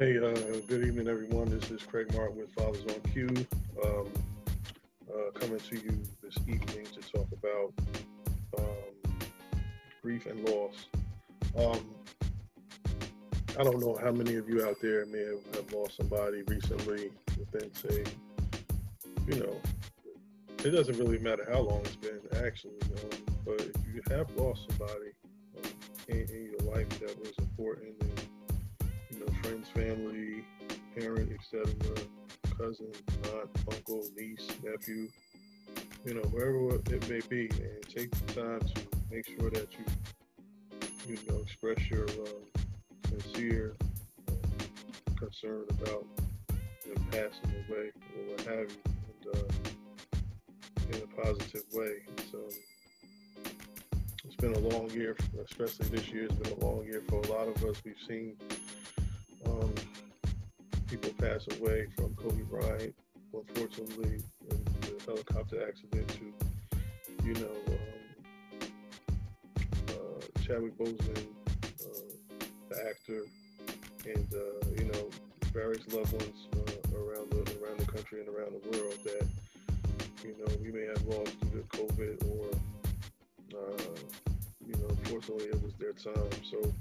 Hey, uh, good evening, everyone. This is Craig Martin with Fathers on Cue, um, uh, coming to you this evening to talk about um, grief and loss. Um, I don't know how many of you out there may have, have lost somebody recently within, say, you know, it doesn't really matter how long it's been, actually, um, but if you have lost somebody um, in, in, your life that was important and friends, family, parent, etc., cousin, aunt, uncle, niece, nephew, you know, wherever it may be, and take the time to make sure that you, you know, express your uh, sincere uh, concern about them passing away or what have you, and uh, in a positive way. So it's been a long year, especially this year. It's been a long year for a lot of us. We've seen people pass away from Kobe Bryant, unfortunately, in the helicopter accident to, you know, um, uh, Chadwick Boseman, uh, the actor, and uh, you know various loved ones uh, around the around the country and around the world that you know we may have lost due to COVID or uh, you know unfortunately it was their time. So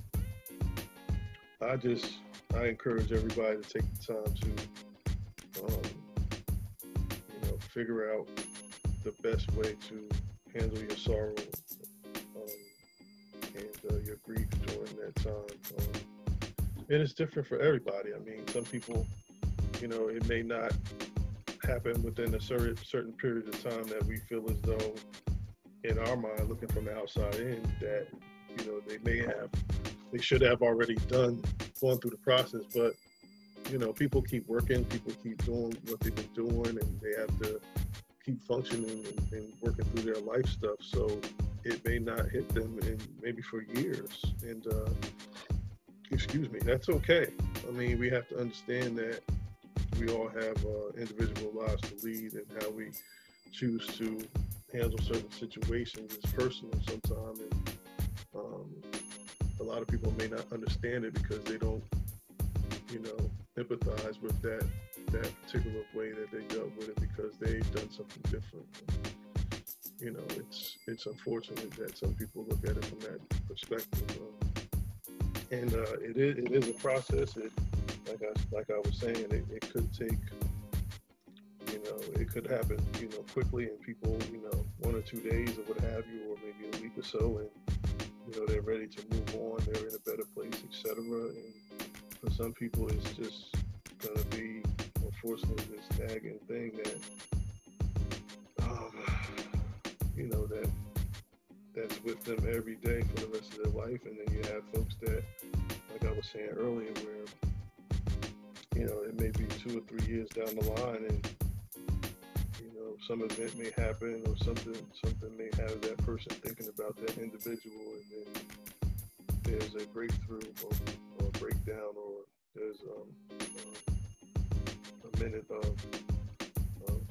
I just I encourage everybody to take the time to, um, you know, figure out the best way to handle your sorrow um, and uh, your grief during that time. Um, and it's different for everybody. I mean, some people, you know, it may not happen within a certain certain period of time that we feel as though, in our mind, looking from the outside in, that you know they may have, they should have already done going through the process. But you know, people keep working, people keep doing what they've been doing, and they have to keep functioning and, and working through their life stuff. So it may not hit them in maybe for years. And uh, excuse me, that's okay. I mean, we have to understand that we all have uh, individual lives to lead, and how we choose to handle certain situations is personal sometimes. And um, a lot of people may not understand it because they don't, you know, empathize with that that particular way that they dealt with it because they've done something different. You know, it's it's unfortunate that some people look at it from that perspective. Um, and uh, it is it is a process. It like I like I was saying, it, it could take you know, it could happen, you know, quickly and people, you know, one or two days or what have you, or maybe a week or so, and you know they're ready to move on, they're in a better place, etc. And for some people, it's just gonna be unfortunately this nagging thing that um, you know that that's with them every day for the rest of their life, and then you have folks that, like I was saying earlier, where you know it may be two or three years down the line, and some event may happen or something something may have that person thinking about that individual and then there's a breakthrough or, or a breakdown or there's um, uh, a minute of, of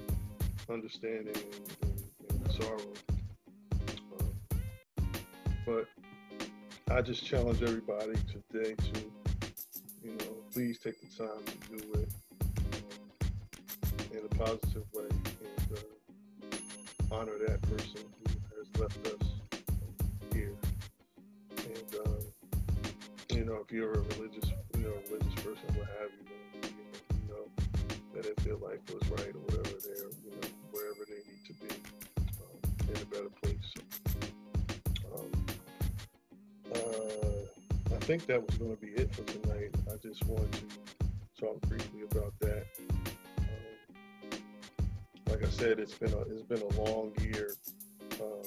understanding and, and, and sorrow. Um, but I just challenge everybody today to, you know, please take the time to do it um, in a positive way honor that person who has left us here. And uh, you know, if you're a religious, you know, religious person, what have you, then you know, that if their life was right or whatever, they're you know wherever they need to be um, in a better place. Um, uh, I think that was going to be it for tonight. I just wanted to talk briefly about that I said, it's been a it's been a long year. Um,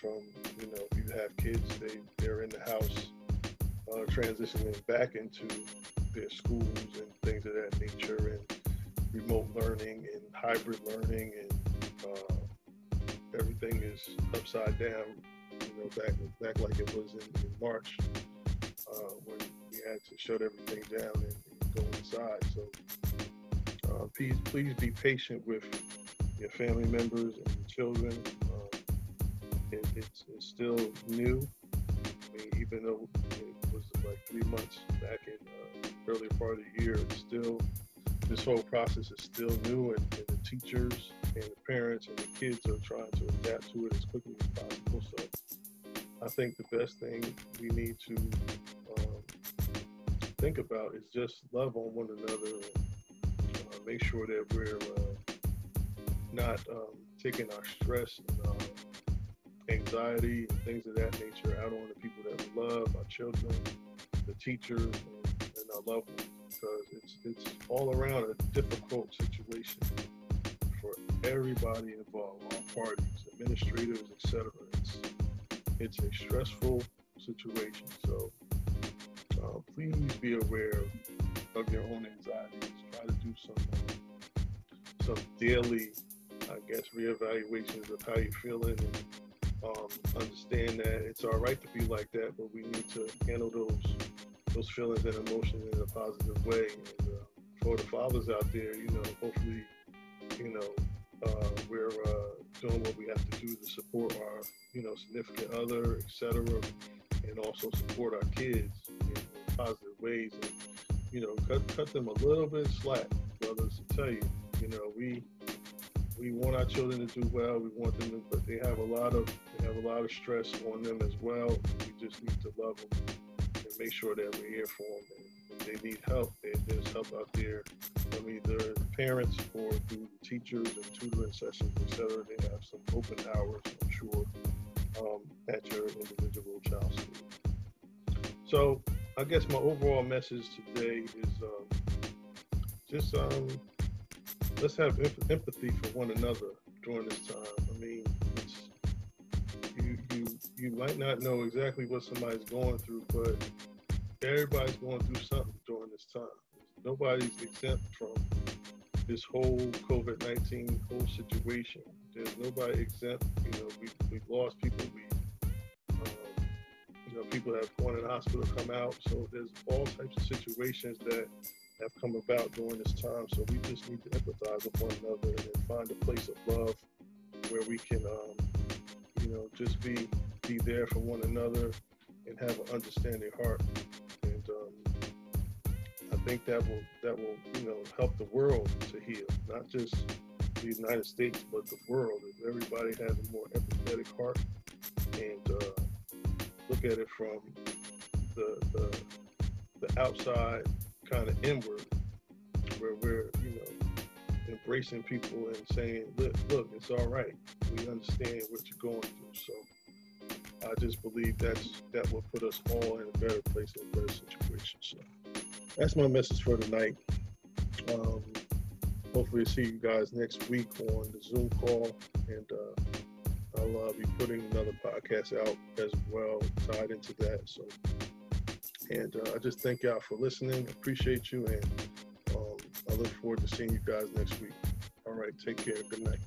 from you know, you have kids, they they're in the house, uh, transitioning back into their schools and things of that nature, and remote learning and hybrid learning, and uh, everything is upside down. You know, back back like it was in, in March uh, when we had to shut everything down and, and go inside. So. Uh, please, please be patient with your family members and your children. Uh, it, it's, it's, still new, I mean, even though it was like three months back in uh, early part of the year, it's still this whole process is still new, and, and, the teachers and the parents and the kids are trying to adapt to it as quickly as possible. So, I think the best thing we need to um, think about is just love on one another and uh, make sure that we're uh, not um, taking our stress and uh, anxiety and things of that nature out on the people that we love, our children, the teachers, and, and our loved ones, because it's it's all around a difficult situation for everybody involved, all parties, administrators, etc. It's it's a stressful situation. So uh, please be aware of your own anxieties. Try to do some some daily, I guess, reevaluations of how you're feeling and um, understand that it's all right to be like that, but we need to handle those those feelings and emotions in a positive way. And uh, for the fathers out there, you know, hopefully, you know, uh, we're uh, doing what we have to do to support our, you know, significant other, etc., and also support our kids in, in, positive ways. And you know, cut cut them a little bit slack, brothers. To tell you, you know, we we want our children to do well. We want them to, but they have a lot of they have a lot of stress on them as well. We just need to love them and make sure that we're here for them. And if they need help, there's help out there from either the parents or through teachers and tutoring sessions, etc. They have some open hours, I'm sure, um, at your individual child school. So I guess my overall message today is um, just um, let's have empathy for one another during this time. I mean, you you you might not know exactly what somebody's going through, but everybody's going through something during this time. Nobody's exempt from this whole COVID nineteen whole situation. There's nobody exempt. You know, we we lost people. We um, you know people have gone in the hospital, come out. So there's all types of situations that have come about during this time. So we just need to empathize with one another and find a place of love where we can, um, you know, just be be there for one another and have an understanding heart. And um, I think that will that will you know help the world to heal, not just the United States, but the world. If everybody has a more empathetic heart and uh, look at it from the, the the outside kind of inward, where we're, you know, embracing people and saying, look, look, it's all right. We understand what you're going through. So I just believe that's that will put us all in a better place, in a better situation. So that's my message for tonight. Um, hopefully, see you guys next week on the Zoom call, and uh, I'll uh, be putting another podcast out as well tied into that. So and uh, I just thank y'all for listening. Appreciate you. And um, I look forward to seeing you guys next week. All right. Take care. Good night.